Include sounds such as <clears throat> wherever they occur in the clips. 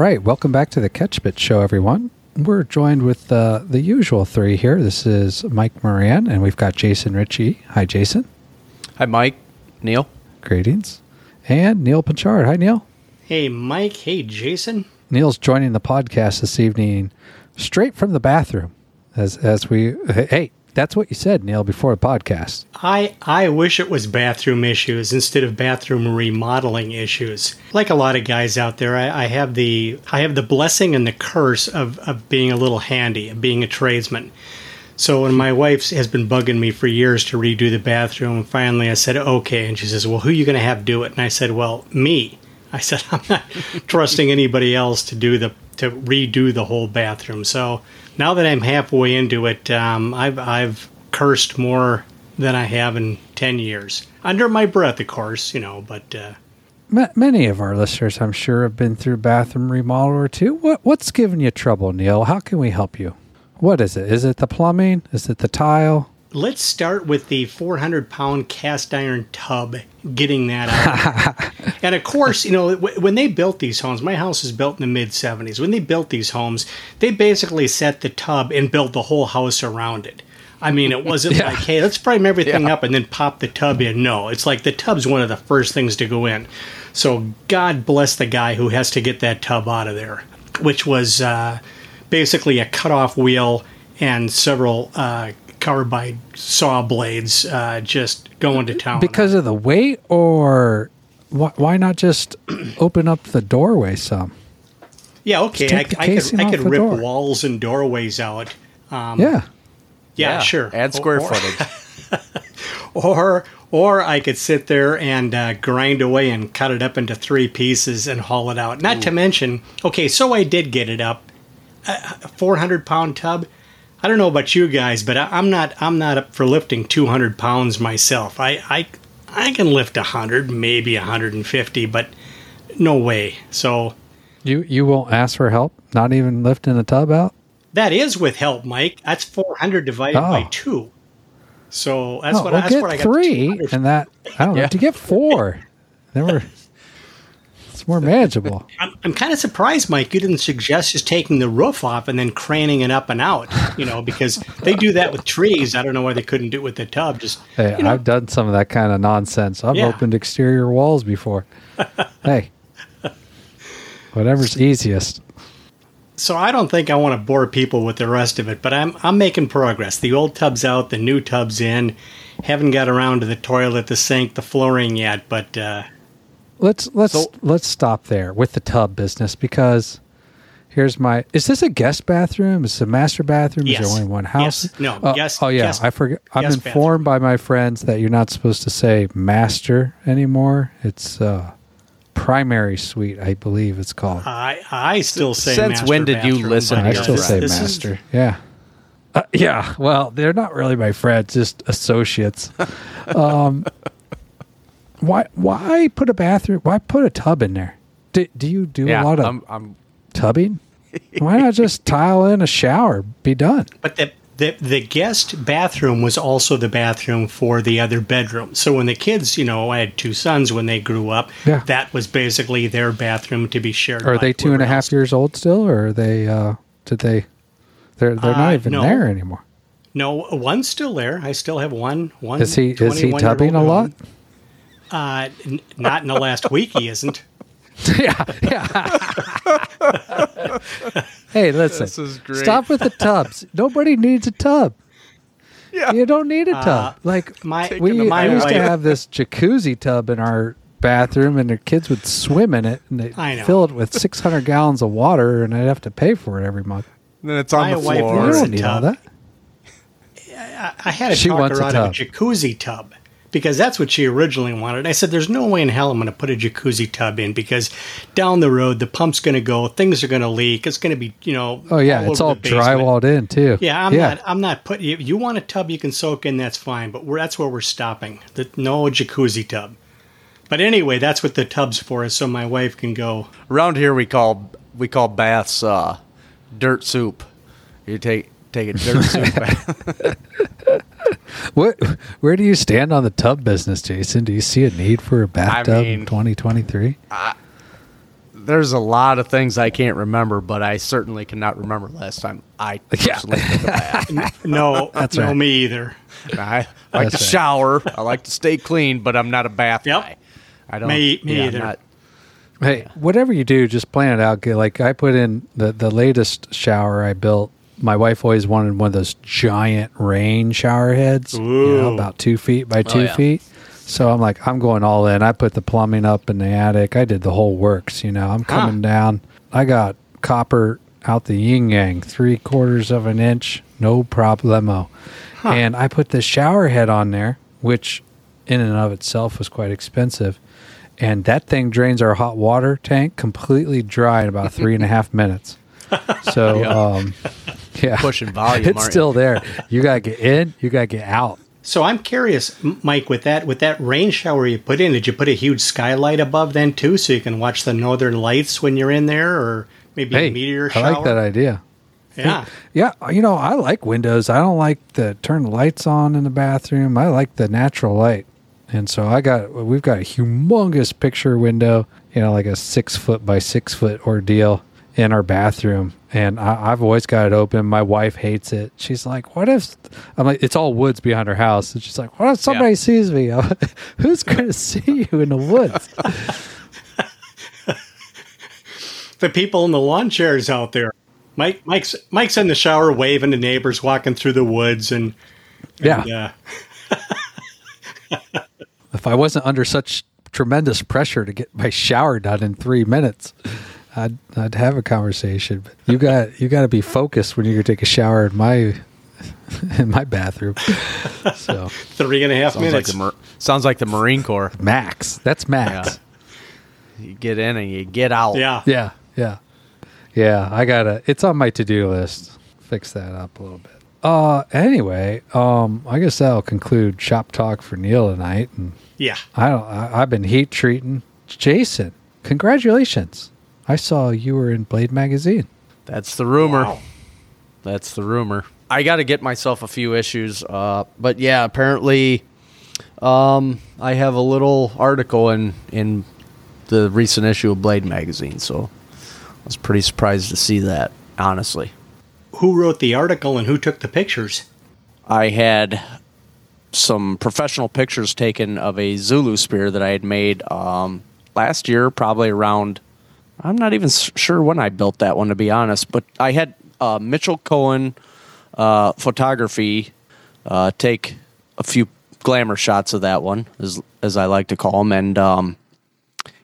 All right, welcome back to the Catchbit Show, everyone. We're joined with uh, the usual three here. This is Mike Moran, and we've got Jason Ritchie. Hi, Jason. Hi, Mike. Neal. Greetings. And Neal Pinchard. Hi, Neal. Hey, Mike. Hey, Jason. Neal's joining the podcast this evening straight from the bathroom. As as we hey, that's what you said, Neal, before the podcast. I I wish it was bathroom issues instead of bathroom remodeling issues. Like a lot of guys out there, I, I have the I have the blessing and the curse of, of being a little handy, of being a tradesman. So when my wife has been bugging me for years to redo the bathroom, and finally I said okay, and she says, "Well, who are you going to have do it?" And I said, "Well, me." <laughs> I said, "I'm not trusting anybody else to do the to redo the whole bathroom." So now that I'm halfway into it, um, I've I've cursed more than I have in ten years, under my breath, of course, you know. But uh, Ma- many of our listeners, I'm sure, have been through bathroom remodel or two. What what's giving you trouble, Neal? How can we help you? What is it? Is it the plumbing? Is it the tile? let's start with the 400 pound cast iron tub, getting that out. <laughs> and of course, you know, when they built these homes, my house was built in the mid 70s. When they built these homes, they basically set the tub and built the whole house around it. I mean, it wasn't Yeah. like, hey, let's frame everything Yeah. up and then pop the tub in. No, it's like the tub's one of the first things to go in. So God bless the guy who has to get that tub out of there, which was uh, basically a cutoff wheel and several uh, carbide saw blades uh, just going to town. Because of the weight, or why, why not just <clears throat> open up the doorway some? yeah, okay, I, I could, I could rip door. walls and doorways out. Um, Yeah. yeah, sure. Add square Or- or- footage. <laughs> or or I could sit there and uh, grind away and cut it up into three pieces and haul it out. Not to mention, okay, so I did get it up, a 400 pound tub. I don't know about you guys, but I, I'm not I'm not up for lifting 200 pounds myself. I I I can lift 100, maybe 150, but no way. So You you won't ask for help? Not even lifting the tub out? that is with help, Mike. That's 400 divided by Oh. two. So that's Oh, what well, that's get what I got. three, and that I don't know. Yeah. To get four, <laughs> then we're more manageable. I'm, I'm kind of surprised, Mike, you didn't suggest just taking the roof off and then craning it up and out, you know, because they do that with trees. I don't know why they couldn't do it with the tub. Just, Hey, you know, I've done some of that kind of nonsense. I've Yeah. opened exterior walls before. <laughs> hey, whatever's easiest. so I don't think I want to bore people with the rest of it, but I'm, I'm making progress. The old tub's out, the new tub's in. Haven't got around to the toilet, the sink, the flooring yet, but uh, Let's let's So- let's stop there with the tub business because here's my. Is this a guest bathroom? Is it a master bathroom? Is Yes. there only one house? Yes. No, Oh, guest- Oh yeah, guest- I forget. I'm guest informed by my friends that you're not supposed to say master anymore. It's uh, primary suite, I believe it's called. I I still say Since master when did you listen but, to I uh, still this- say this is- master. yeah. Uh, yeah. Well, they're not really my friends, just associates. <laughs> um, why? Why put a bathroom? Why put a tub in there? Do, do you do yeah, a lot of I'm, I'm tubbing? Why not just <laughs> tile in a shower? Be done. But the, the the guest bathroom was also the bathroom for the other bedroom. So when the kids, you know, I had two sons when they grew up. Yeah. That was basically their bathroom to be shared. Are they two and a whoever half else. years old still, or are they? Uh, did they? They're they're not Uh, even no. there anymore. No, one's still there. I still have one. One. Is he is he tubbing a lot? home. Uh, n- not in the last week. He isn't. <laughs> yeah, yeah. <laughs> hey, listen. This is great. Stop with the tubs. Nobody needs a tub. Yeah. You don't need a tub. like my- we Taking the I used to have this jacuzzi tub in our bathroom, and the kids would swim in it, and they I fill it with 600 gallons of water, and I'd have to pay for it every month. then it's on My the wife You floor. wants don't a need all that. I had to She talk wants her a out of a jacuzzi tub because that's what she originally wanted. I said, "There's no way in hell I'm going to put a jacuzzi tub in because down the road the pump's going to go, things are going to leak, it's going to be, you know, Oh yeah, it's all drywalled in too. Yeah, I'm not. I'm not putting. You, you want a tub you can soak in, that's fine. But we're, that's where we're stopping. The, no jacuzzi tub. But anyway, that's what the tub's for, is so my wife can go. Around here, we call we call baths uh, dirt soup. You take take a dirt <laughs> soup bath. <laughs> What? Where do you stand on the tub business, Jason? Do you see a need for a bathtub in mean- 2023? there's a lot of things I can't remember, but I certainly cannot remember last time I <laughs> Yeah. personally took a bath. No, That's no, right. me either. I like That's to right. shower. I like to stay clean, but I'm not a bath Yep. guy. I don't. Me- me yeah, either. not- Hey, whatever you do, just plan it out. Like I put in the the latest shower I built. My wife always wanted one of those giant rain shower heads, you know, about two feet by two yeah. feet. So I'm like, I'm going all in. I put the plumbing up in the attic. I did the whole works. You know, I'm coming down. I got copper out the yin yang, three quarters of an inch, no problemo. And I put the shower head on there, which in and of itself was quite expensive. And that thing drains our hot water tank completely dry in about three and a half minutes. <laughs> So, um, <laughs> yeah, Pushing volume, It's still there. You gotta get in. You gotta get out. So I'm curious, Mike, with that with that rain shower you put in, did you put a huge skylight above then too, so you can watch the northern lights when you're in there, or maybe Hey, a meteor shower? I like that idea. Yeah, Yeah, you know, I like windows. I don't like the turn the lights on in the bathroom. I like the natural light. And so I got we've got a humongous picture window, you know, like a six foot by six foot ordeal in our bathroom. And I, I've always got it open. My wife hates it. She's like, "What if?" I'm like, "It's all woods behind her house." And she's like, "What if somebody Yeah. sees me? Like, <laughs> Who's going <laughs> to see you in the woods?" <laughs> the people in the lawn chairs out there. Mike, Mike's Mike's in the shower waving to neighbors walking through the woods, and, Yeah. uh, If I wasn't under such tremendous pressure to get my shower done in three minutes, I'd I'd have a conversation. But you got you got to be focused when you're going to take a shower in my <laughs> in my bathroom. So <laughs> three and a half Sounds like, minutes. the Mar- sounds like the Marine Corps. max, that's max. You get in and you get out. yeah, Yeah, yeah, yeah. I gotta. It's on my to do list. Fix that up a little bit. Uh, anyway, um, I guess that'll conclude shop talk for Neal tonight, and yeah. I don't. I, I've been heat treating Jason. Congratulations! I saw you were in Blade magazine. That's the rumor. Wow. That's the rumor. I got to get myself a few issues. Uh, but yeah, apparently, um, I have a little article in in the recent issue of Blade magazine. So I was pretty surprised to see that. Honestly, Who wrote the article and who took the pictures? I had some professional pictures taken of a Zulu spear that I had made um, last year, probably around. I'm not even sure when I built that one, to be honest. But I had uh, Mitchell Cohen uh, photography uh, take a few glamour shots of that one, as as I like to call them, and um,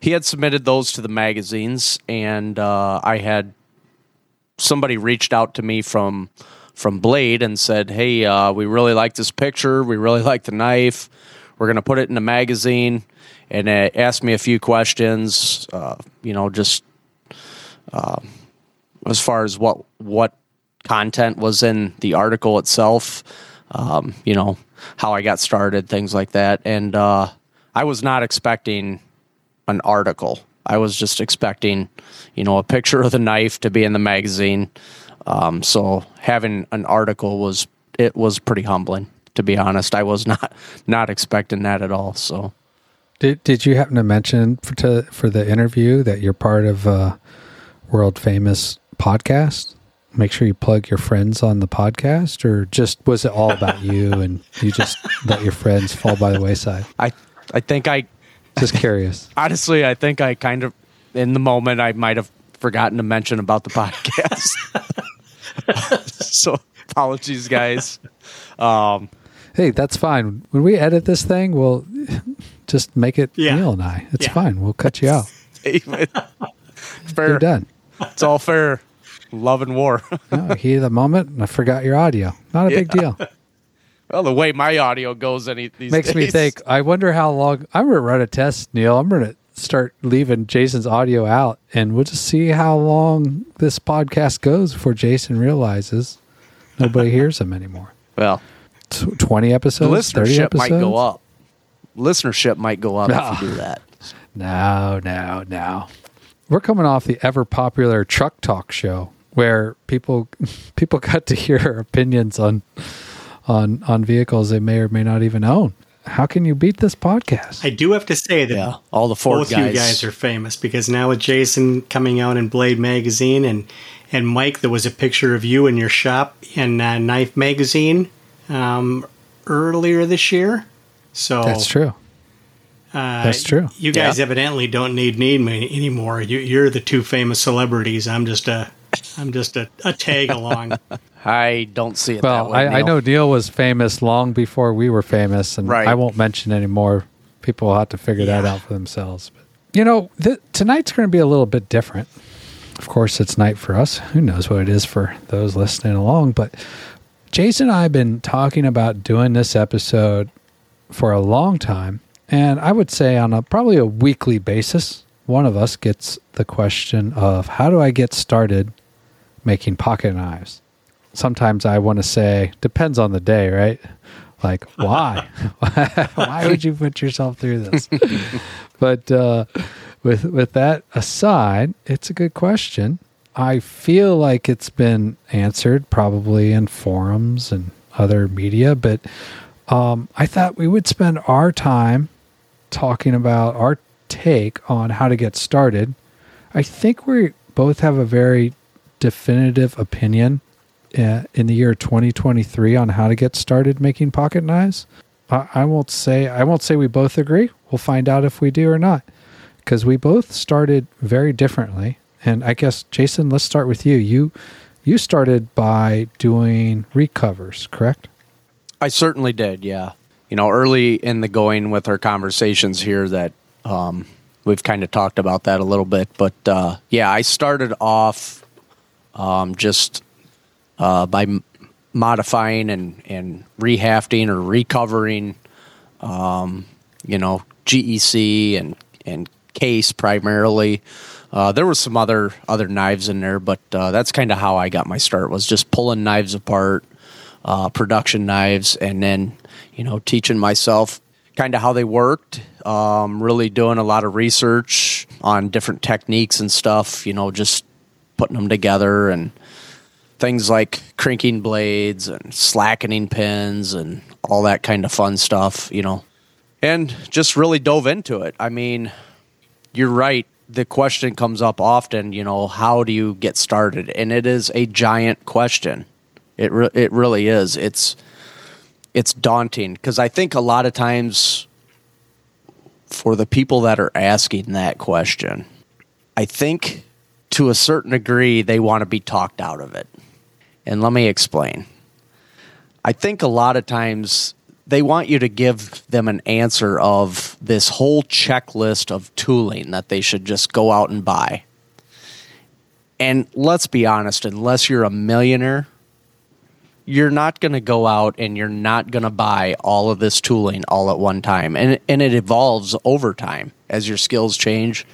he had submitted those to the magazines, and uh, I had somebody reached out to me from from Blade and said, "Hey, uh, we really like this picture. We really like the knife. We're going to put it in a magazine." And uh, asked me a few questions. Uh, you know, just um, as far as what what content was in the article itself. Um, you know, how I got started, things like that. And uh, I was not expecting an article. I was just expecting, you know, a picture of the knife to be in the magazine. Um, so having an article was it was pretty humbling, to be honest. I was <laughs> not not expecting that at all. So Did Did you happen to mention for to, for the interview that you're part of a world famous podcast? Make sure you plug your friends on the podcast, or just was it all about you <laughs> and you just let your friends fall by the wayside? I I think I Just curious. <laughs> honestly I think I kind of in the moment I might have forgotten to mention about the podcast. <laughs> so apologies, guys. Um, Hey, that's fine. When we edit this thing, we'll just make it Yeah. Neal and I. It's Yeah. fine. We'll cut you out. fair. You're done. It's all fair. Love and war. <laughs> No, heat of the moment, and I forgot your audio. Not a big deal. <laughs> well, the way my audio goes, any these Makes me think. I wonder how long. I'm gonna run a test, Neal. I'm gonna start leaving Jason's audio out, and we'll just see how long this podcast goes before Jason realizes nobody <laughs> hears him anymore. Well, Tw- Twenty the episodes, thirty listenership episodes. might go up. Listenership might go up Ah. if you do that. No, no, no. We're coming off the ever popular truck talk show where people <laughs> people got to hear opinions on on on vehicles they may or may not even own. how can you beat this podcast? I do have to say that Yeah, all the Ford both guys. you guys are famous because now with Jason coming out in Blade magazine and and Mike, there was a picture of you in your shop in uh, Knife magazine um, earlier this year. So That's true. Uh, That's true. You guys Yeah. evidently don't need need me anymore. You, you're the two famous celebrities. I'm just a I'm just a, a tag along. <laughs> I don't see it Well, that way. I, I know Neal was famous long before we were famous, and Right. I won't mention anymore. People will have to figure that out for themselves. But you know, th- tonight's going to be a little bit different. Of course, it's night for us. Who knows what it is for those listening along? But Jason and I have been talking about doing this episode for a long time, and I would say on a probably a weekly basis, one of us gets the question of how do I get started making pocket knives? Sometimes I want to say depends on the day, right? Like why? <laughs> why would you put yourself through this? <laughs> but uh, with with that aside, it's a good question. I feel like it's been answered probably in forums and other media, but um, I thought we would spend our time talking about our take on how to get started. I think we both have a very definitive opinion uh, in the year 2023 on how to get started making pocket knives. I, I won't say I won't say we both agree. We'll find out if we do or not, because we both started very differently. And I guess Jason, let's start with you. You you started by doing recovers, correct? I certainly did, yeah. You know, early in the going with our conversations here that um, we've kind of talked about that a little bit. But uh, yeah, I started off um, just uh, by m- modifying and, and rehafting or recovering, um, you know, GEC and, and case primarily. Uh, there was some other other knives in there, but uh, that's kind of how I got my start. Was just pulling knives apart, uh, production knives, and then you know teaching myself kind of how they worked. Um, really doing a lot of research on different techniques and stuff. You know, just putting them together and things like crinking blades and slackening pins and all that kind of fun stuff. You know, and just really dove into it. I mean, you're right. The question comes up often, you know, how do you get started? And it is a giant question. It re- it really is. It's it's daunting because I think a lot of times for the people that are asking that question, I think to a certain degree they want to be talked out of it. And let me explain. I think a lot of times they want you to give them an answer of this whole checklist of tooling that they should just go out and buy. And let's be honest, unless you're a millionaire, you're not going to go out and you're not going to buy all of this tooling all at one time. And and it evolves over time as your skills change.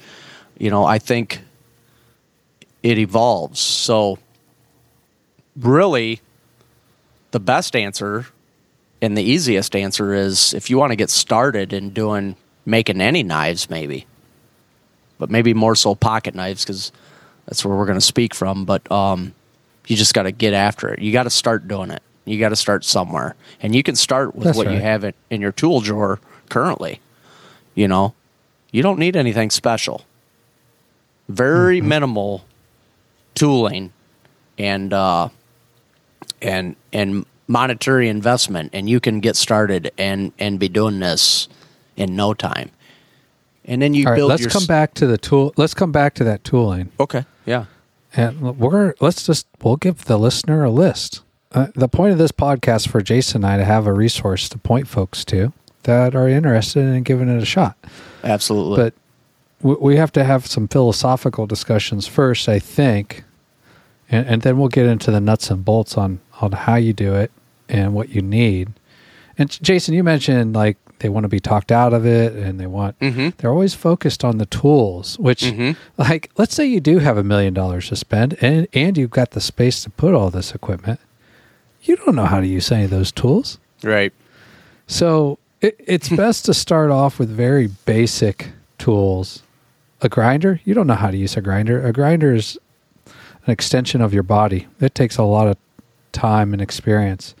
You know, I think it evolves. So really the best answer and the easiest answer is if you want to get started in doing making any knives maybe but maybe more so pocket knives because that's where we're going to speak from but um, you just got to get after it. You got to start doing it. You got to start somewhere. And you can start with That's what you have in, in your tool drawer currently you know? You don't need anything special. Very minimal tooling and uh, and and monetary investment and you can get started and and be doing this in no time. And then you All right, build let's your come back to the tool. Let's come back to that tooling. okay yeah And we're let's just we'll give the listener a list. Uh, the point of this podcast for Jason and I to have a resource to point folks to that are interested in giving it a shot. absolutely But w- we have to have some philosophical discussions first, I think, and, and then we'll get into the nuts and bolts on on how you do it and what you need. And Jason, you mentioned like they want to be talked out of it, and they want Mhm. they're always focused on the tools. Which, Mhm. like, let's say you do have a million dollars to spend, and and you've got the space to put all this equipment. You don't know how to use any of those tools. right So it, it's <laughs> best to start off with very basic tools. A grinder, you don't know how to use a grinder. A grinder is an extension of your body. It takes a lot of time and experience.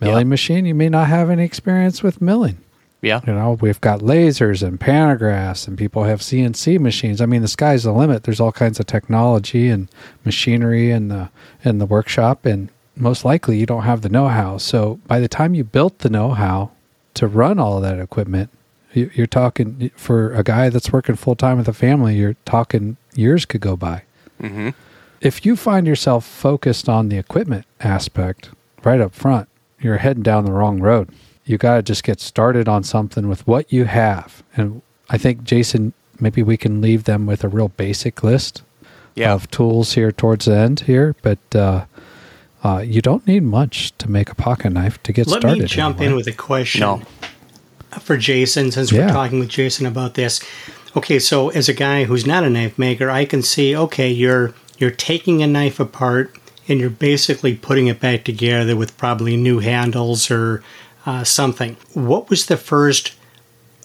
Milling Yeah. machine, you may not have any experience with milling. Yeah. You know, we've got lasers and pantographs, and people have CNC machines. I mean, the sky's the limit. There's all kinds of technology and machinery in the in the workshop, and most likely you don't have the know-how. So by the time you built the know-how to run all of that equipment, you, you're talking for a guy that's working full time with a family. You're talking years could go by. Mm-hmm. If you find yourself focused on the equipment aspect right up front, you're heading down the wrong road you got to just get started on something with what you have. And I think, Jason, maybe we can leave them with a real basic list Yeah. of tools here towards the end here. But uh, uh, you don't need much to make a pocket knife to get Let started. Let me jump anyway. in with a question No. for Jason, since Yeah. we're talking with Jason about this. Okay, so as a guy who's not a knife maker, I can see okay, you're you're taking a knife apart and you're basically putting it back together with probably new handles or uh, something. What was the first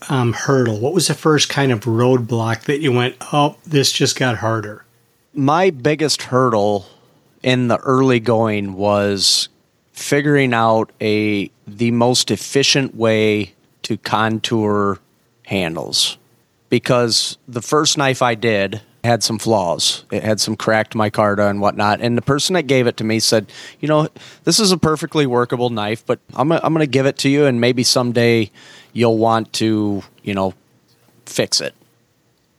um, hurdle? What was the first kind of roadblock that you went, oh, this just got harder? my biggest hurdle in the early going was figuring out a the most efficient way to contour handles because the first knife I did had some flaws. It had some cracked micarta and whatnot. And the person that gave it to me said, "You know, this is a perfectly workable knife, but I'm gonna, I'm going to give it to you, and maybe someday you'll want to, you know, fix it."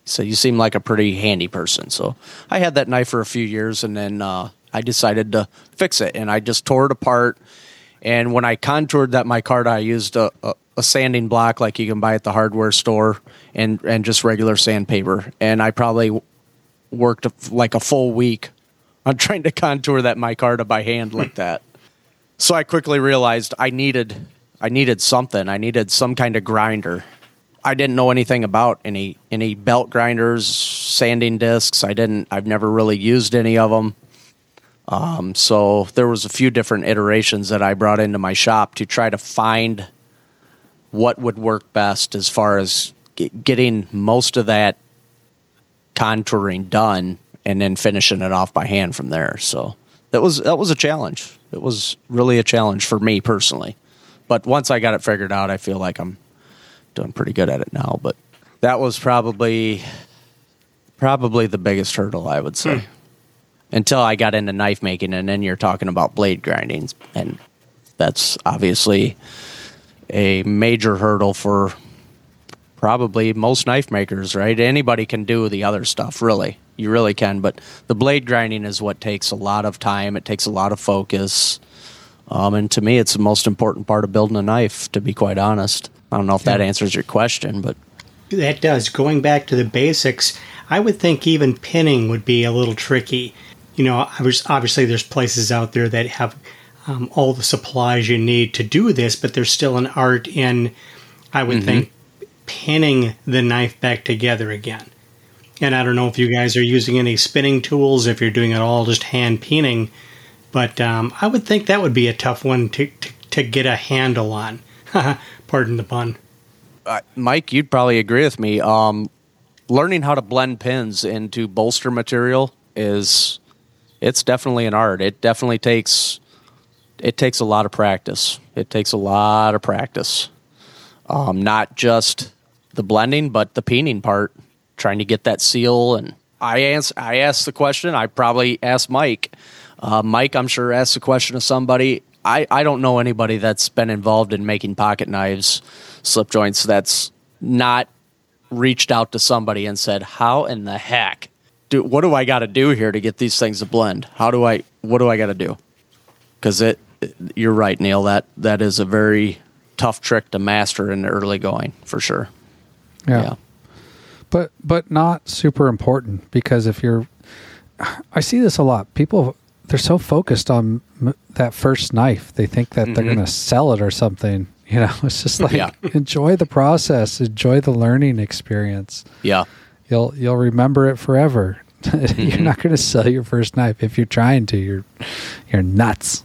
So you seem like a pretty handy person. So I had that knife for a few years, and then uh, I decided to fix it, and I just tore it apart. And when I contoured that micarta, I used a, a, a sanding block like you can buy at the hardware store, and and just regular sandpaper. And I probably worked like a full week on <laughs> trying to contour that micarta by hand like <clears throat> that. So I quickly realized I needed I needed something. I needed some kind of grinder. I didn't know anything about any any belt grinders, sanding discs. I didn't. I've never really used any of them. Um, so there was a few different iterations that I brought into my shop to try to find what would work best as far as get, getting most of that contouring done and then finishing it off by hand from there. So that was that was a challenge. It was really a challenge for me personally. But once I got it figured out, I feel like I'm doing pretty good at it now. But that was probably probably the biggest hurdle I would say. Hmm. Until I got into knife making and then you're talking about blade grinding and that's obviously a major hurdle for probably most knife makers, right? Anybody can do the other stuff, really. You really can, but the blade grinding is what takes a lot of time. It takes a lot of focus. Um, and to me, it's the most important part of building a knife, to be quite honest. I don't know if that answers your question, but That does. Going back to the basics, I would think even pinning would be a little tricky. You know, I was, obviously there's places out there that have um, all the supplies you need to do this, but there's still an art in, I would think, pinning the knife back together again. And I don't know if you guys are using any spinning tools, if you're doing it all just hand pinning, but um, I would think that would be a tough one to, to, to get a handle on. <laughs> Pardon the pun. uh, Mike, you'd probably agree with me. Um, learning how to blend pins into bolster material is it's definitely an art. It definitely takes it takes a lot of practice. It takes a lot of practice. Um, not just the blending, but the peening part, trying to get that seal. And I ans- I asked the question. I probably asked Mike. Uh, Mike, I'm sure asked the question of somebody. I, I don't know anybody that's been involved in making pocket knives, slip joints that's not reached out to somebody and said, "How in the heck do what do I got to do here to get these things to blend? How do I what do I got to do?" Because it, you're right, Neal. That that is a very tough trick to master in the early going for sure. Yeah. Yeah. But but not super important because if you're I see this a lot. People they're so focused on m- that first knife. They think that they're mm-hmm. going to sell it or something. <laughs> You know, it's just like Yeah. enjoy the process, enjoy the learning experience. Yeah. You'll you'll remember it forever. <laughs> you're mm-hmm. not going to sell your first knife if you're trying to. You're you're nuts.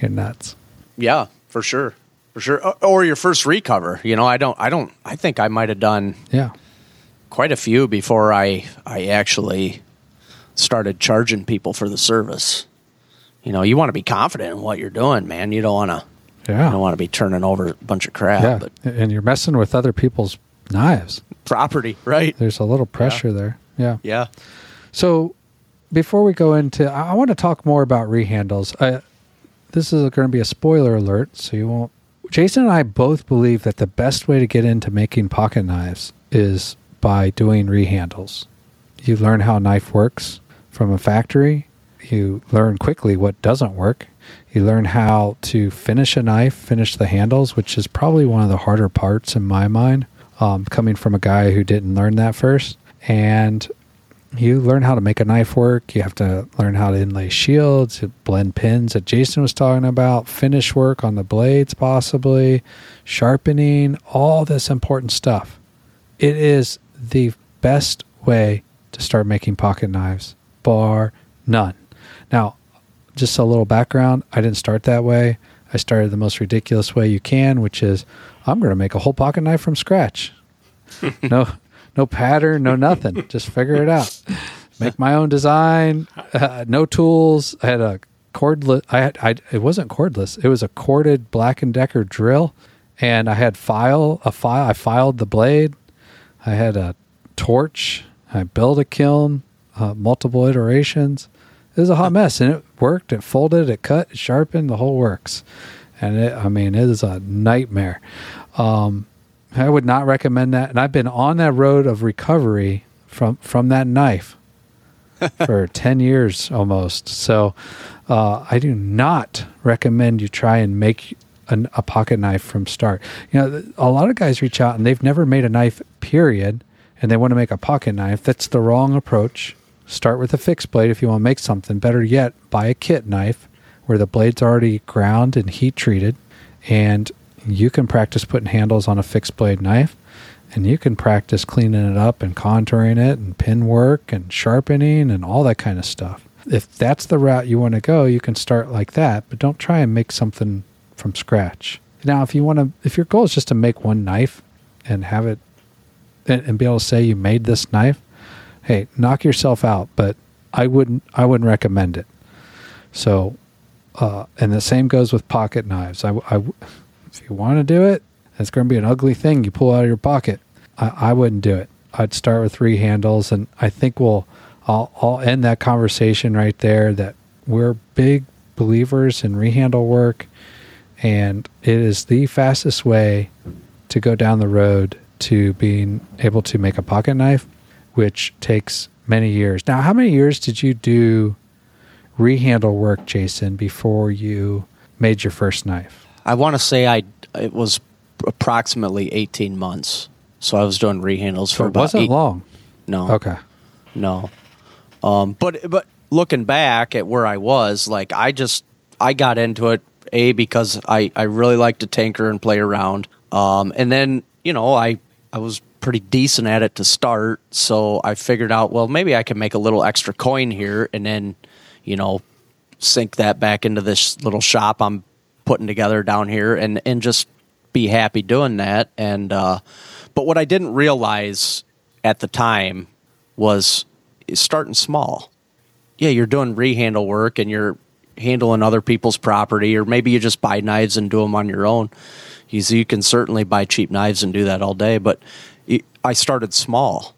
You're nuts. Yeah, for sure. For sure. Or your first recover. You know, I don't I don't I think I might have done Yeah. quite a few before I I actually started charging people for the service. You know, you want to be confident in what you're doing, man. You don't want to Yeah. I don't want to be turning over a bunch of crap, yeah. but And you're messing with other people's knives. property, right? There's a little pressure there. Yeah. Yeah. So before we go into, I, I want to talk more about rehandles. I, this is going to be a spoiler alert, so you won't. Jason and I both believe that the best way to get into making pocket knives is by doing rehandles. You learn how a knife works from a factory. You learn quickly what doesn't work. You learn how to finish a knife, finish the handles, which is probably one of the harder parts in my mind, um, coming from a guy who didn't learn that first. And you learn how to make a knife work. You have to learn how to inlay shields, blend pins that Jason was talking about, finish work on the blades, possibly, sharpening, all this important stuff. It is the best way to start making pocket knives, bar none. Now, just a little background I didn't start that way. I started the most ridiculous way you can, which is I'm going to make a whole pocket knife from scratch. <laughs> no, no pattern, no nothing. <laughs> Just figure it out. Make my own design. Uh, no tools. I had a cordless. I had. I. It wasn't cordless. It was a corded Black and Decker drill, and I had file a file. I filed the blade. I had a torch. I built a kiln. Uh, multiple iterations. It was a hot mess, and it worked. It folded. It cut. It sharpened. The whole works. And it, I mean, it is a nightmare. Um, I would not recommend that. And I've been on that road of recovery from from that knife <laughs> for 10 years almost. So uh, I do not recommend you try and make an, a pocket knife from start. You know, a lot of guys reach out and they've never made a knife, period, and they want to make a pocket knife. That's the wrong approach. Start with a fixed blade if you want to make something. Better yet, buy a kit knife where the blade's already ground and heat treated, and you can practice putting handles on a fixed blade knife and you can practice cleaning it up and contouring it and pin work and sharpening and all that kind of stuff. If that's the route you want to go, you can start like that, but don't try and make something from scratch. Now, if you want to, if your goal is just to make one knife and have it and, and be able to say you made this knife, hey, knock yourself out, but I wouldn't, I wouldn't recommend it. So, uh, and the same goes with pocket knives. I, I, if you want to do it, it's going to be an ugly thing you pull out of your pocket. I, I wouldn't do it. I'd start with three handles, and I think we'll. I'll, I'll end that conversation right there. That we're big believers in rehandle work, and it is the fastest way to go down the road to being able to make a pocket knife, which takes many years. Now, how many years did you do rehandle work, Jason, before you made your first knife? I want to say I it was approximately 18 months. So I was doing rehandles for it about wasn't eight, long. No. Okay. No. Um, but but looking back at where I was, like I just I got into it a because I I really like to tinker and play around. Um, and then you know I I was pretty decent at it to start, so I figured out well maybe I can make a little extra coin here, and then you know sink that back into this little shop I'm putting together down here, and and just be happy doing that. And uh, but what I didn't realize at the time was starting small. Yeah, you're doing rehandle work and you're handling other people's property, or maybe you just buy knives and do them on your own. You, can certainly buy cheap knives and do that all day, but I started small.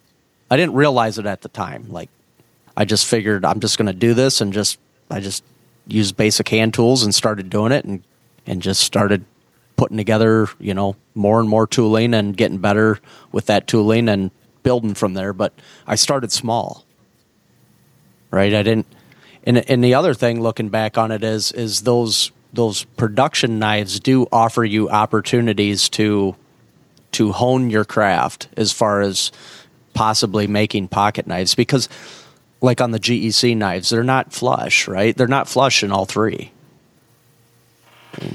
I didn't realize it at the time. Like, I just figured I'm just going to do this and just, I just used basic hand tools and started doing it and, and just started putting together, you know, more and more tooling and getting better with that tooling and building from there. But I started small, right? I didn't. And and the other thing, looking back on it, is is those those production knives do offer you opportunities to to hone your craft as far as possibly making pocket knives because like on the GEC knives they're not flush right they're not flush in all three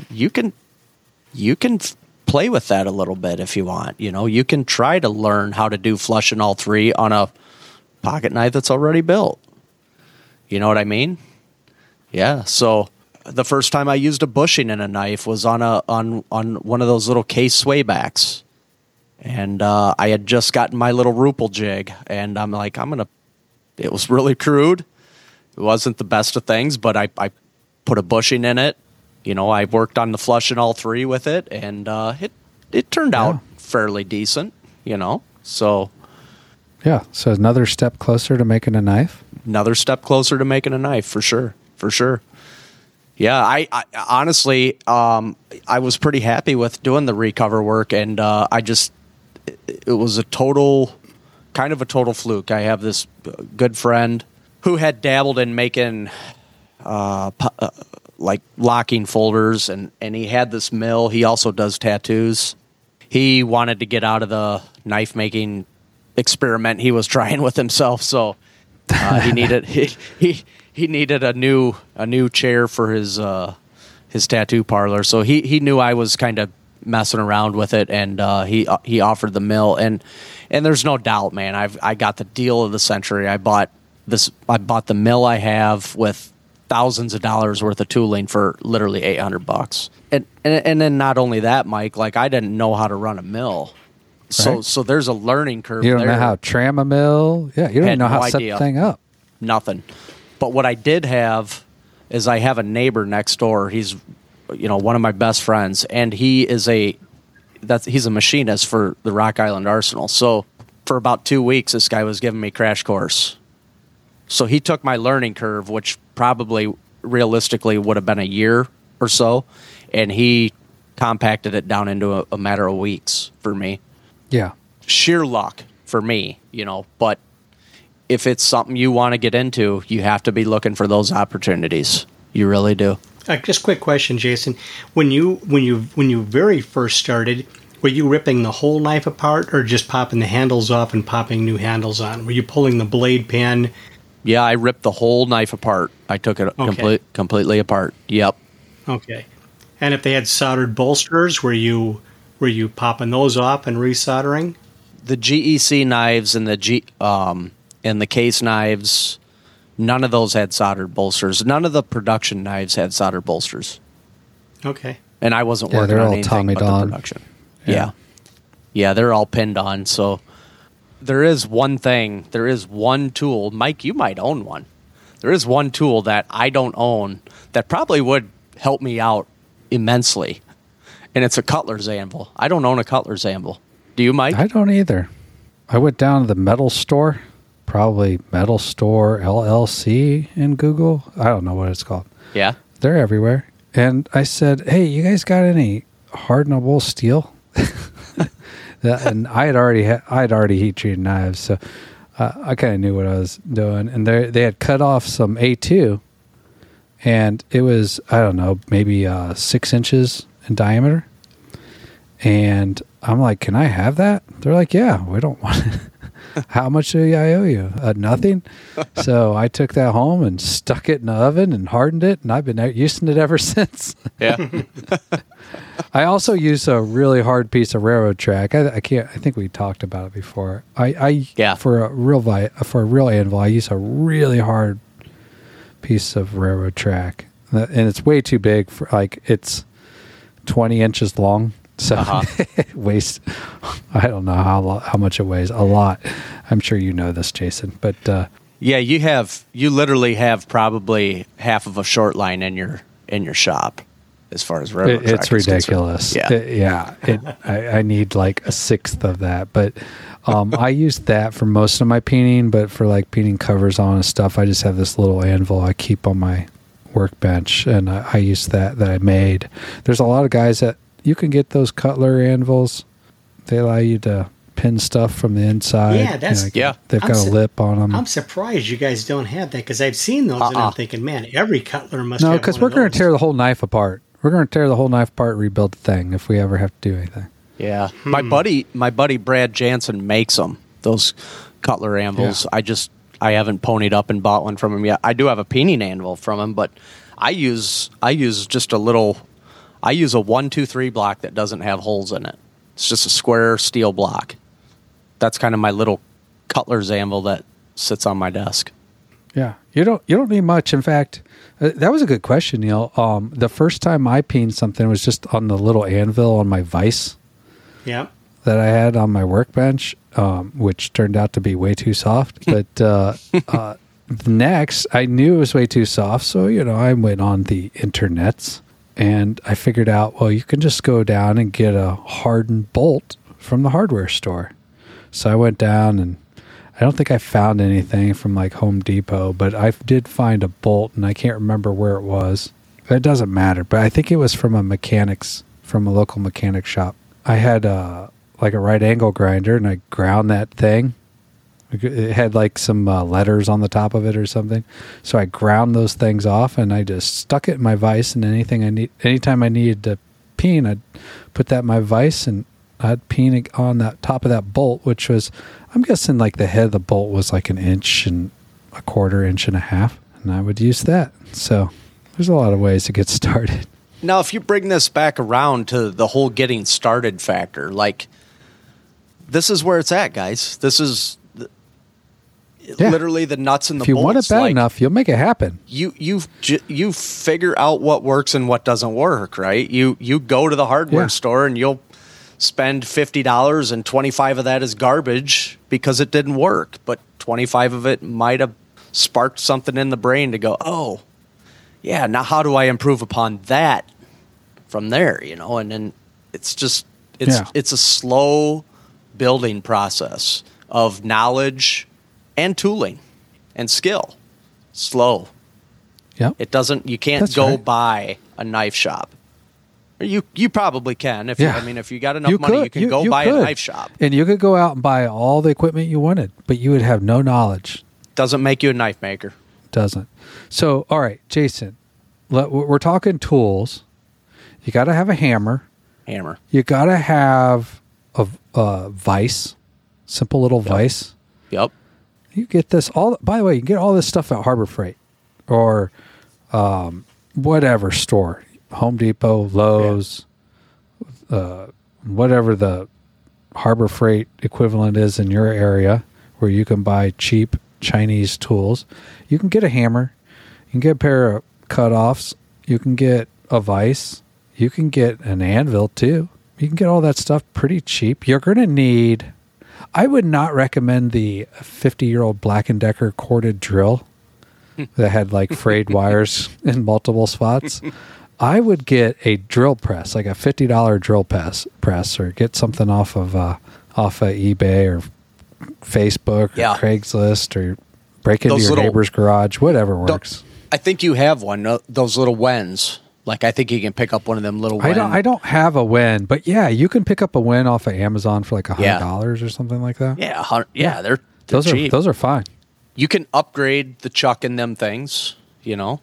you can you can play with that a little bit if you want. You know, you can try to learn how to do flush in all three on a pocket knife that's already built. You know what I mean? Yeah. So the first time I used a bushing in a knife was on a on on one of those little case swaybacks, and uh, I had just gotten my little Rupel jig, and I'm like, I'm gonna. It was really crude. It wasn't the best of things, but I I put a bushing in it, you know, I worked on the flush in all three with it, and uh, it it turned out fairly decent. You know, so Yeah. So another step closer to making a knife. another step closer to making a knife for sure, for sure. Yeah, I, I honestly, um, I was pretty happy with doing the recover work, and uh, I just, it, it was a total, kind of a total fluke. I have this good friend who had dabbled in making, uh, uh, like locking folders, and and he had this mill. He also does tattoos. He wanted to get out of the knife making experiment he was trying <laughs> with himself, so uh, he needed <laughs> he, he he needed a new a new chair for his uh, his tattoo parlor. So he he knew I was kind of messing around with it, and uh, he he offered the mill, and and there's no doubt, man. I've I got the deal of the century. I bought this. I bought the mill I have with thousands of dollars worth of tooling for literally 800 bucks. And, and and then not only that, Mike, like I didn't know how to run a mill. So Right. so there's a learning curve You don't there know how to tram a mill. Yeah. You don't know how no to set idea. the thing up. nothing. But what I did have is I have a neighbor next door. He's you know one of my best friends, and he is a that's he's a machinist for the Rock Island Arsenal. So for about two weeks, this guy was giving me crash course. So he took my learning curve, which probably realistically would have been a year or so, and he compacted it down into a, a matter of weeks for me Yeah. sheer luck for me, you know, but if it's something you want to get into, you have to be looking for those opportunities. You really do. Uh, just quick question, Jason. When you when you when you very first started, were you ripping the whole knife apart, or just popping the handles off and popping new handles on? Were you pulling the blade pin? Yeah, I ripped the whole knife apart. I took it complete, completely apart. Yep. Okay. And if they had soldered bolsters, were you were you popping those off and resoldering? The GEC knives and the G um and the case knives, none of those had soldered bolsters. None of the production knives had soldered bolsters. Okay. and I wasn't Yeah, working they're on all anything Tommy but Don. the production. Yeah. Yeah. yeah, they're all pinned on. So there is one thing, there is one tool. Mike, you might own one. There is one tool that I don't own that probably would help me out immensely, and it's a cutler's anvil. I don't own a cutler's anvil. Do you, Mike? I don't either. I went down to the metal store, probably Metal Store LLC in Google. I don't know what it's called. yeah. They're everywhere. And I said, "Hey, you guys got any hardenable steel?" <laughs> And I had already ha- I had already heat treated knives, so uh, I kind of knew what I was doing. And they they had cut off some A two, and it was I don't know maybe uh, six inches in diameter. And I'm like, "Can I have that?" They're like, "Yeah, we don't <laughs> want it." How much do I owe you? Uh, nothing. <laughs> so I took that home and stuck it in the oven and hardened it, and I've been using it ever <laughs> since. Yeah. <laughs> I also use a really hard piece of railroad track. I, I can't. I think we talked about it before. I, I Yeah. for a real vi- for a real anvil, I use a really hard piece of railroad track, and it's way too big for like it's twenty inches long. So Uh-huh. <laughs> it weighs. I don't know how lo- how much it weighs. A lot. I'm sure you know this, Jason. But uh, yeah, you have you literally have probably half of a short line in your in your shop as far as railroad It, it's is concerned. ridiculous. Yeah. It- yeah. It, I, I need like a sixth of that, but um, I use that for most of my peening. But for like peening covers on and stuff, I just have this little anvil I keep on my workbench, and I, I use that that I made. There's a lot of guys that you can get those Cutler anvils. They allow you to pin stuff from the inside. Yeah, that's- You Yeah. They've I'm got a lip on them. I'm surprised you guys don't have that because I've seen those and Uh-uh. I'm thinking, man, every cutler must no, have because we're going to tear the whole knife apart. We're going to tear the whole knife apart, rebuild the thing if we ever have to do anything. Yeah, hmm. my buddy, my buddy Brad Jansen makes them. Those Cutler anvils. Yeah. I just I haven't ponied up and bought one from him yet. I do have a peening anvil from him, but I use I use just a little. I use a one two three block that doesn't have holes in it. It's just a square steel block. That's kind of my little Cutler's anvil that sits on my desk. Yeah, you don't you don't need much. In fact, uh, that was a good question, Neal. Um, the first time I peened something was just on the little anvil on my vise Yeah. that I had on my workbench, um, which turned out to be way too soft. <laughs> But uh, uh, next, I knew it was way too soft, so you know I went on the internets and I figured out, well, you can just go down and get a hardened bolt from the hardware store. So I went down and I don't think I found anything from like Home Depot, but I did find a bolt and I can't remember where it was. It doesn't matter, but I think it was from a mechanics from a local mechanic shop. I had a like a right angle grinder and I ground that thing. It had like some uh, letters on the top of it or something. So I ground those things off and I just stuck it in my vise and anything I need anytime I needed to peen, I'd put that in my vise and I'd peen on that top of that bolt, which was I'm guessing like the head of the bolt was like an inch and a quarter inch and a half. And I would use that. So there's a lot of ways to get <laughs> started. Now, if you bring this back around to the whole getting started factor, like this is where it's at, guys. This is Yeah. literally the nuts and the bolts. If you bolts. want it bad like, enough, you'll make it happen. you you you figure out what works and what doesn't work, right? You you go to the hardware Yeah. store and you'll spend fifty dollars and twenty five of that is garbage because it didn't work, but twenty five of it might have sparked something in the brain to go, oh, yeah. Now how do I improve upon that from there? You know, and then it's just it's Yeah. it's a slow building process of knowledge and tooling and skill. Slow. Yep. It doesn't. You can't That's go right. buy a knife shop. You you probably can if you, I mean if you got enough money, you can You- go you buy a knife shop. And you could go out and buy all the equipment you wanted, but you would have no knowledge. Doesn't make you a knife maker. Doesn't. So, all right, Jason, let, we're talking tools. You got to have a hammer. Hammer. You got to have a, a vice, simple little vice. Yep. You get this all. By the way, you can get all this stuff at Harbor Freight or um, whatever store, Home Depot, Lowe's, uh, whatever the Harbor Freight equivalent is in your area, where you can buy cheap Chinese tools. You can get a hammer. You can get a pair of cutoffs. You can get a vice. You can get an anvil too. You can get all that stuff pretty cheap. You're going to need. I would not recommend the 50 year old Black and Decker corded drill that had like frayed <laughs> wires in multiple spots. I would get a drill press, like a fifty dollar drill press, press, or get something off of uh, off of eBay or Facebook or Yeah. Craigslist, or break into Those your little- neighbor's garage, whatever Don't- works. I think you have one. uh, Those little Wens. Like I think you can pick up one of them little. I don't. I don't have a Wen, but yeah, you can pick up a Wen off of Amazon for like a hundred dollars or something like that. Yeah. Yeah. They're, they're those cheap. are those are fine. you can upgrade the chuck in them things. You know.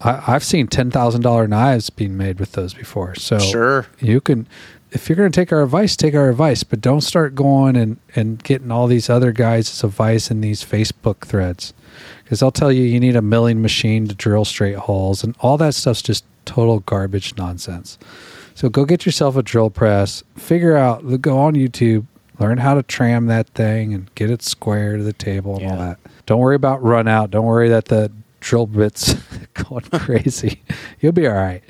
I, I've seen ten thousand dollar knives being made with those before. So Sure. you can, if you're going to take our advice, take our advice, but don't start going and and getting all these other guys' advice in these Facebook threads, because they'll tell you you need a milling machine to drill straight holes, and all that stuff's just total garbage nonsense. So go get yourself a drill press, figure out, go on YouTube, learn how to tram that thing and get it square to the table and all that. Don't worry about run out. Don't worry that the drill bits <laughs> going <laughs> crazy. You'll be all right.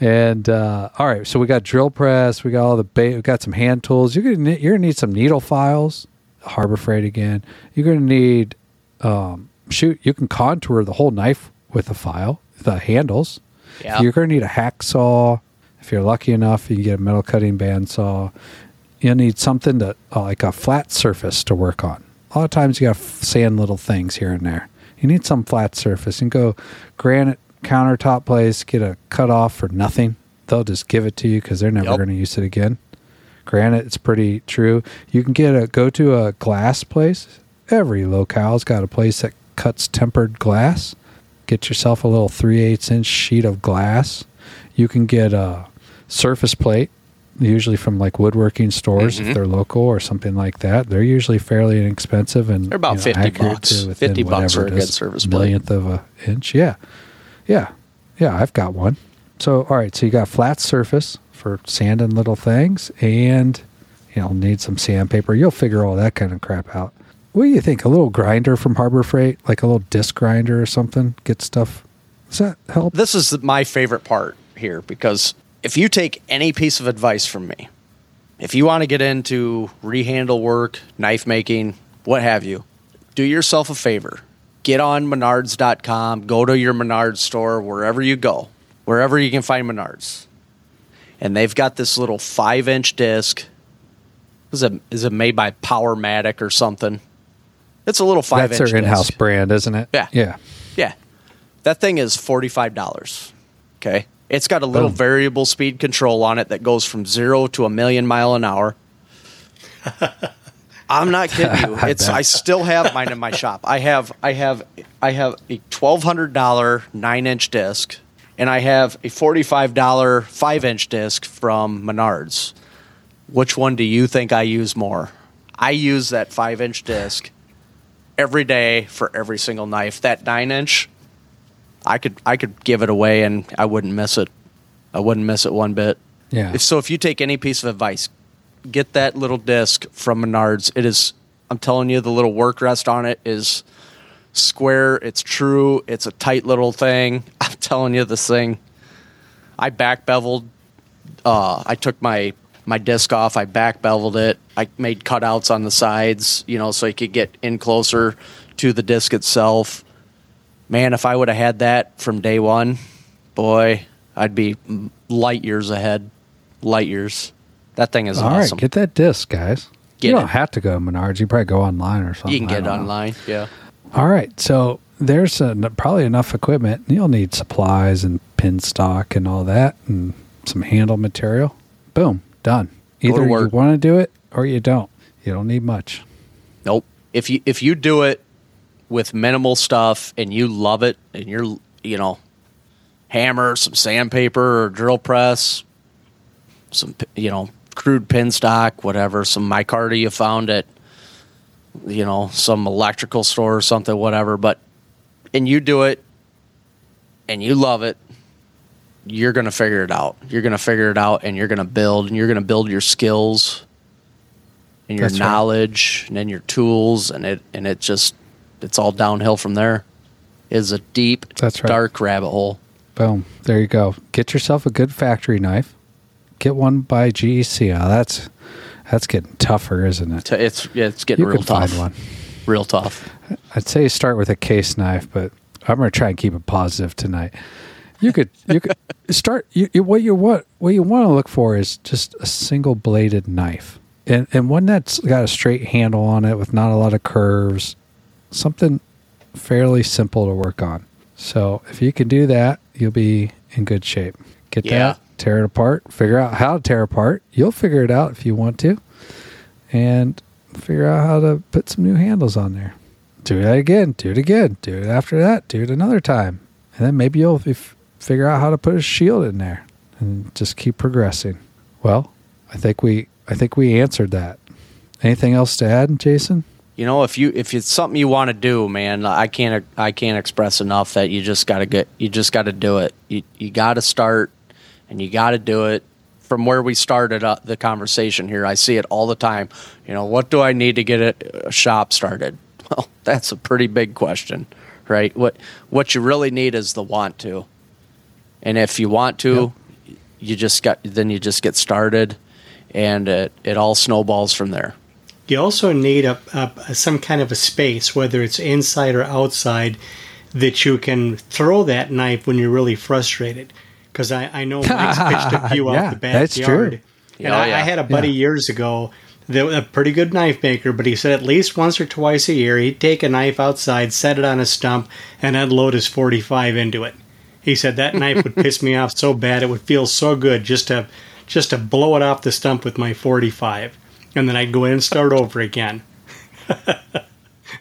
And uh, all right, so we got drill press, we got all the bait, we got some hand tools. You're gonna need, you're gonna need some needle files, Harbor Freight again. You're gonna need um, shoot. You can contour the whole knife with a file, the handles. Yeah. You're gonna need a hacksaw. If you're lucky enough, you can get a metal cutting bandsaw. You'll need something to uh, like a flat surface to work on. A lot of times you got to sand little things here and there. You need some flat surface and go granite countertop place, get a cut off for nothing. They'll just give it to you because they're never Yep. going to use it again. Granite, it's pretty true. You can get a go to a glass place. Every locale's got a place that cuts tempered glass. Get yourself a little three eighths inch sheet of glass. You can get a surface plate, usually from like woodworking stores if mm-hmm. they're local or something like that. They're usually fairly inexpensive and They're about you know, 50 bucks. 50 bucks for a good surface plate. millionth of an inch. Yeah, yeah, yeah. I've got one. So all right, so you got flat surface for sanding little things, and you know need some sandpaper. You'll figure all that kind of crap out. What do you think? A little grinder from Harbor Freight, like a little disc grinder or something, get stuff. Does that help? this is my favorite part here because if you take any piece of advice from me, if you want to get into rehandle work, knife making, what have you, do yourself a favor. Get on menards.com, go to your Menards store, wherever you go. wherever you can find Menards, and they've got this little five inch disc. Is it is it made by Powermatic or something? It's a little five That's inch. their in-house disc. brand, isn't it? Yeah. Yeah. Yeah. That thing is $45. Okay. It's got a little Boom. variable speed control on it that goes from zero to a million mile an hour. <laughs> I'm not kidding you. It's bet. I still have mine in my shop. I have I have I have a twelve hundred dollar nine inch disc and I have a forty five dollar five inch disc from Menards. Which one do you think I use more? I use that five inch disc every day for every single knife. That nine inch, I could I could give it away and I wouldn't miss it. I wouldn't miss it one bit. Yeah. If so, if you take any piece of advice, get that little disc from Menards. It is. I'm telling you, the little work rest on it is square. It's true. It's a tight little thing. <laughs> I'm telling you, this thing. I back beveled. Uh, I took my my disc off. I back beveled it. I made cutouts on the sides, you know, so you could get in closer to the disc itself. Man, if I would have had that from day one, boy, I'd be light years ahead. Light years. That thing is All right, awesome. get that disc, guys. Get you don't it. have to go to Menards. You probably go online or something. you can get it don't know. online. Yeah. All right, so there's a, probably enough equipment. You'll need supplies and pin stock and all that, and some handle material. Boom, done. Either you want to do it or you don't. You don't need much. Nope. If you if you do it with minimal stuff and you love it and you're you know hammer, some sandpaper or drill press, some you know crude pin stock, whatever, some micarta you found at you know some electrical store or something, whatever. But and you do it and you love it, you're gonna figure it out. You're gonna figure it out and you're gonna build and you're gonna build your skills and your That's right. knowledge and then your tools and it and it just it's all downhill from there. It is a deep That's right. dark rabbit hole. Boom. There you go. Get yourself a good factory knife. Get one by GEC. Now, that's that's getting tougher, isn't it? It's it's getting You real tough. find one. Real tough. I'd say start with a case knife, but I'm going to try and keep it positive tonight. You could you could start you, you, what you want what you want to look for is just a single bladed knife. And and one that's got a straight handle on it with not a lot of curves. Something fairly simple to work on. So, if you can do that, you'll be in good shape. Get Yeah. that, tear it apart, figure out how to tear apart. You'll figure it out if you want to. And figure out how to put some new handles on there do that again, do it again, do it after that, do it another time. And then maybe you'll f- figure out how to put a shield in there and just keep progressing. Well, I think we I think we answered that. Anything else to add, Jason? You know, if you if it's something you want to do, man, I can't I can't express enough that you just got to get you just got to do it. You you got to start and you got to do it from where we started uh, the conversation here. I see it all the time. You know, what do I need to get a, a shop started? <laughs> Well, that's a pretty big question, right? What what you really need is the want to. And if you want to, you just got then you just get started and it, it all snowballs from there. You also need a, a some kind of a space, whether it's inside or outside, that you can throw that knife when you're really frustrated. Because I, I know Mike's <laughs> pitched a few Yeah, out the that's backyard. true. And Oh, I, yeah. I had a buddy Yeah. years ago, that was a pretty good knife maker, but he said at least once or twice a year he'd take a knife outside, set it on a stump, and unload his 45 into it. He said that knife would piss me off so bad it would feel so good just to just to blow it off the stump with my 45, and then I'd go in and start over again. <laughs>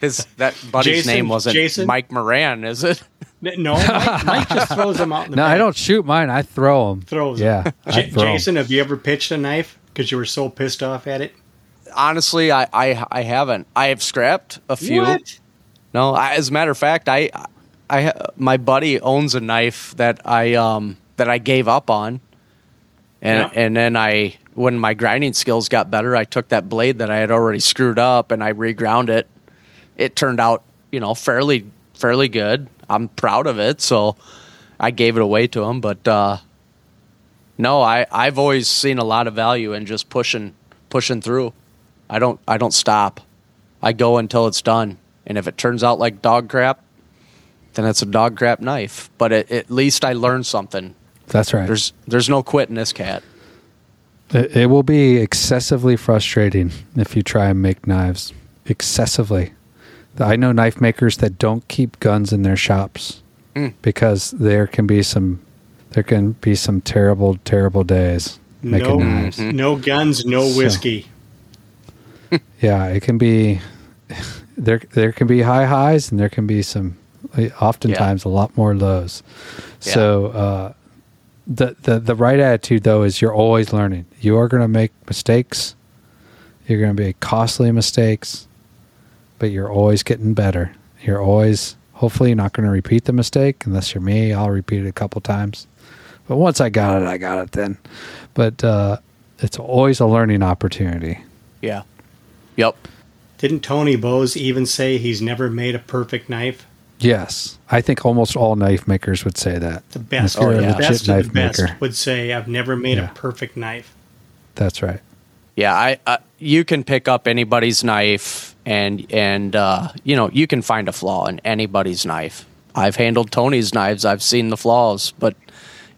His that buddy's Jason- name wasn't Jason? Mike Moran, is it? No, Mike, Mike just throws them out in the <laughs> No, back. I don't shoot mine. I throw them. Throws 'em. Yeah, I J- throw 'em. Jason, have you ever pitched a knife because you were so pissed off at it? Honestly, I, I I haven't. I have scrapped a few. What? No, I, as a matter of fact, I I my buddy owns a knife that I um that I gave up on, and Yeah. and then I when my grinding skills got better, I took that blade that I had already screwed up and I reground it. It turned out you know fairly fairly good. I'm proud of it, so I gave it away to him. But uh, no, I I've always seen a lot of value in just pushing pushing through. I don't I don't stop. I go until it's done. And if it turns out like dog crap, then it's a dog crap knife. But it, at least I learned something. That's right. There's there's no quitting this cat. It, it will be excessively frustrating if you try and make knives. Excessively. I know knife makers that don't keep guns in their shops Mm. because there can be some there can be some terrible, terrible days making No, knives. no guns, no So- whiskey. <laughs> Yeah, it can be <laughs> there. There can be high highs, and there can be some, oftentimes, a lot more lows. Yeah. So uh, the the the right attitude though is you're always learning. You are going to make mistakes. You're going to be costly mistakes, but you're always getting better. You're always hopefully not going to repeat the mistake unless you're me. I'll repeat it a couple times, but once I got it, I got it then. But uh, it's always a learning opportunity. Yeah. Yep. Didn't Tony Bose even say he's never made a perfect knife? Yes, I think almost all knife makers would say that. The best, If Oh, yeah. the legit best of knife the best maker, would say, "I've never made Yeah. a perfect knife." that's right. Yeah, I uh, you can pick up anybody's knife and and uh, you know you can find a flaw in anybody's knife. I've handled Tony's knives. I've seen the flaws, but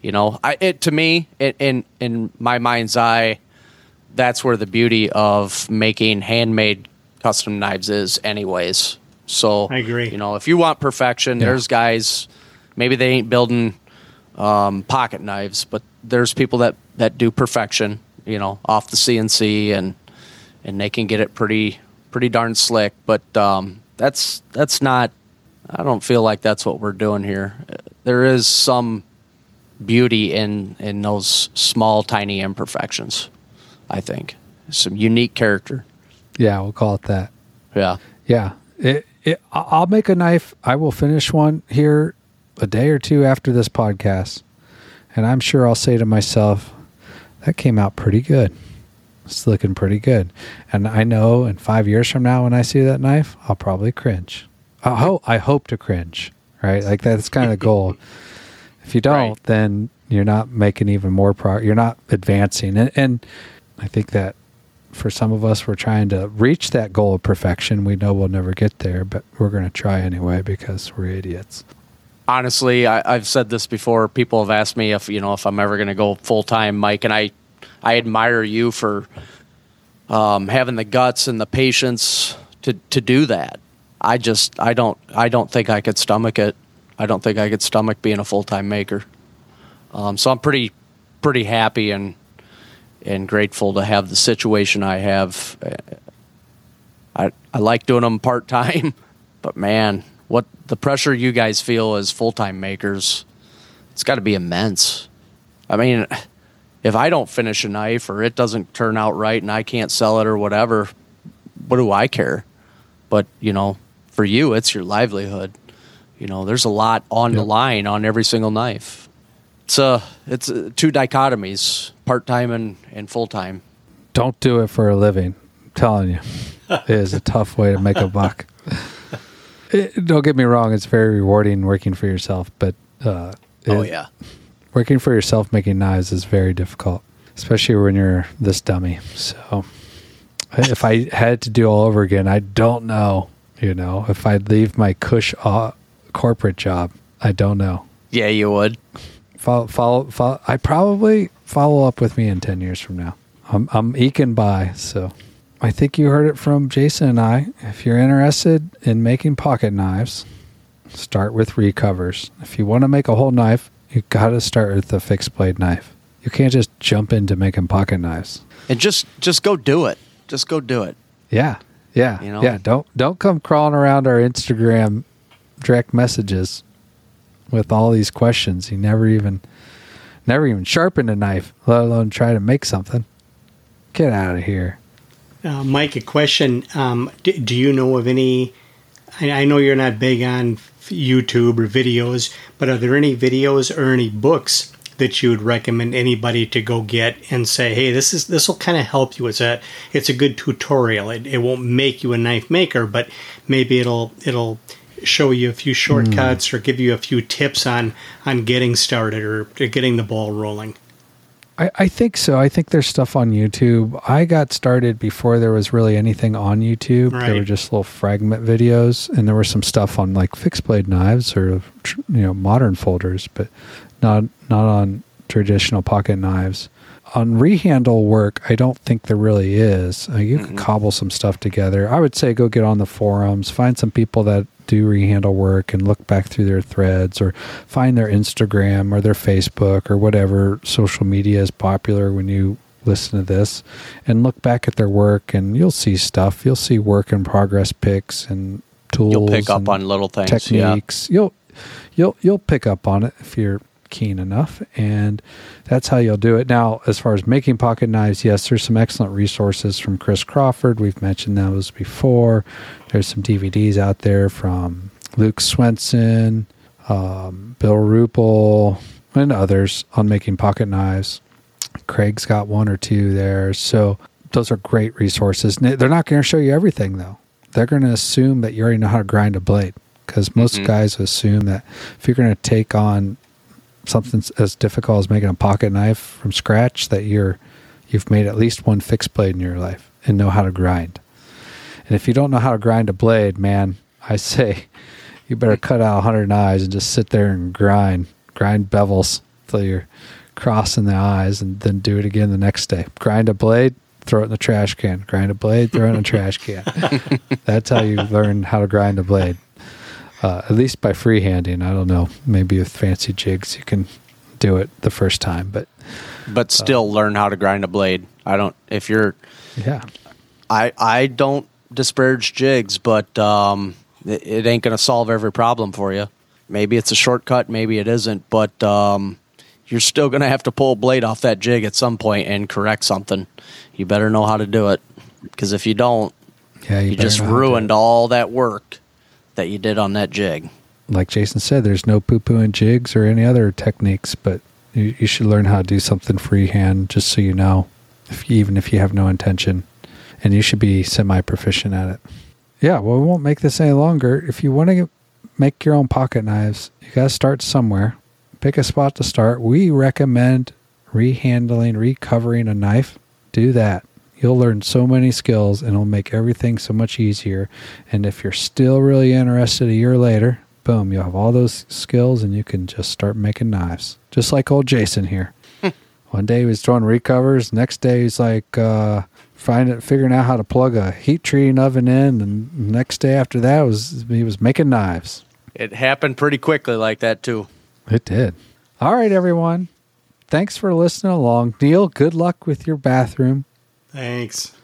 you know, I it to me it, in in my mind's eye, that's where the beauty of making handmade custom knives is, anyways. So I agree. You know, if you want perfection, Yeah. there's guys. Maybe they ain't building um, pocket knives, but there's people that that do perfection, you know, off the CNC and and they can get it pretty pretty darn slick. But um, that's that's not. I don't feel like that's what we're doing here. There is some beauty in in those small, tiny imperfections. I think some unique character. Yeah, we'll call it that. Yeah, Yeah, it, it, I'll make a knife. I will finish one here a day or two after this podcast, and I'm sure I'll say to myself, "That came out pretty good. It's looking pretty good." And I know in five years from now, when I see that knife, I'll probably cringe. I hope I hope to cringe. Right, like that's kind of the goal. <laughs> If you don't, Right. then you're not making even more progress. You're not advancing, and, and I think that for some of us, we're trying to reach that goal of perfection. We know we'll never get there, but we're going to try anyway because we're idiots. honestly, I, I've said this before. People have asked me if you know if I'm ever going to go full time, Mike, and I I admire you for um, having the guts and the patience to to do that. I just I don't I don't think I could stomach it. I don't think I could stomach being a full time maker. Um, so I'm pretty pretty happy and and grateful to have the situation I have. I I like doing them part time, <laughs> but man, what the pressure you guys feel as full time makers, it's got to be immense. I mean, if I don't finish a knife or it doesn't turn out right and I can't sell it or whatever, what do I care? But you know, for you, it's your livelihood. You know, there's a lot on the line on every single knife. It's uh it's uh, two dichotomies, part time and and full time. Don't do it for a living. I'm telling you, <laughs> it is a tough way to make a buck. <laughs> It- don't get me wrong; it's very rewarding working for yourself, but uh, Oh yeah. working for yourself making knives is very difficult, especially when you're this dummy. So, if I had to do all over again, I don't know. You know, if I'd leave my cush uh, corporate job, I don't know. Yeah, you would. Follow, follow, follow. I probably follow up with me in ten years from now. I'm, I'm eking by, so I think you heard it from Jason and I. If you're interested in making pocket knives, start with recovers. If you want to make a whole knife, you got to start with the fixed blade knife. You can't just jump into making pocket knives. And just just go do it. Just go do it. Yeah, yeah, You know? yeah. Don't don't come crawling around our Instagram direct messages with all these questions. You never even never even sharpened a knife, let alone try to make something. Get out of here. Uh, Mike, a question: um, do, do you know of any? I, I know you're not big on YouTube or videos, but are there any videos or any books that you would recommend anybody to go get and say, "Hey, this is this will kind of help you." It's a it's a good tutorial. It, it won't make you a knife maker, but maybe it'll it'll show you a few shortcuts or give you a few tips on on getting started or, or getting the ball rolling. I, I think so. I think there's stuff on YouTube. I got started before there was really anything on YouTube. There were just little fragment videos, and there was some stuff on like fixed blade knives or you know modern folders, but not not on traditional pocket knives. On rehandle work, I don't think there really is. Uh, you can cobble some stuff together. I would say go get on the forums, find some people that do rehandle work and look back through their threads or find their Instagram or their Facebook or whatever social media is popular when you listen to this and look back at their work and you'll see stuff. You'll see work in progress pics and tools. You'll pick up on little things. Yeah. techniques. You'll you'll you'll pick up on it if you're keen enough and that's how you'll do it. Now, as far as making pocket knives, yes, there's some excellent resources from Chris Crawford. We've mentioned those before. There's some DVDs out there from Luke Swenson, um, Bill Ruple, and others on making pocket knives. Craig's got one or two there. So those are great resources. They're not going to show you everything though. They're going to assume that you already know how to grind a blade because most Mhm. guys assume that if you're going to take on something as difficult as making a pocket knife from scratch that you're you've made at least one fixed blade in your life and know how to grind. And if you don't know how to grind a blade, man, I say <laughs> you better cut out 100 knives and just sit there and grind, grind bevels till you're crossing the eyes and then do it again the next day. Grind a blade, throw it in the trash can. Grind a blade, throw it in the trash can. <laughs> That's how you learn how to grind a blade. Uh, at least by freehanding. I don't know. Maybe with fancy jigs you can do it the first time, but But still learn how to grind a blade. I don't if you're yeah. I I don't disparage jigs, but um, it, it ain't going to solve every problem for you. Maybe it's a shortcut, maybe it isn't, but um, you're still going to have to pull a blade off that jig at some point and correct something. You better know how to do it, because if you don't, Yeah, you, better just know how to do ruined all that work that you did on that jig. like Jason said, there's no poo poo in jigs or any other techniques, but you, you should learn how to do something freehand just so you know, if even if you have no intention, and you should be semi proficient at it. Yeah, well, we won't make this any longer. If you want to make your own pocket knives, you got to start somewhere. Pick a spot to start. We recommend rehandling, recovering a knife. Do that. You'll learn so many skills and it'll make everything so much easier. And if you're still really interested a year later, boom, you'll have all those skills and you can just start making knives. Just like old Jason here. One day he was throwing recovers, next day he's like uh finding figuring out how to plug a heat treating oven in and next day after that was he was making knives. It happened pretty quickly like that too. It did. All right, everyone. Thanks for listening along. Neal, good luck with your bathroom. Thanks.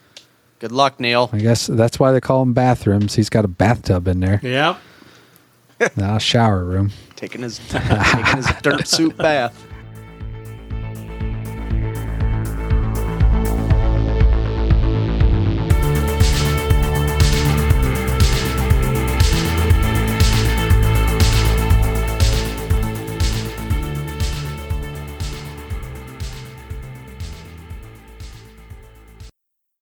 Good luck, Neal. I guess that's why they call them bathrooms. He's got a bathtub in there, Yep. not a shower room. Taking his <laughs> taking his dirt suit bath.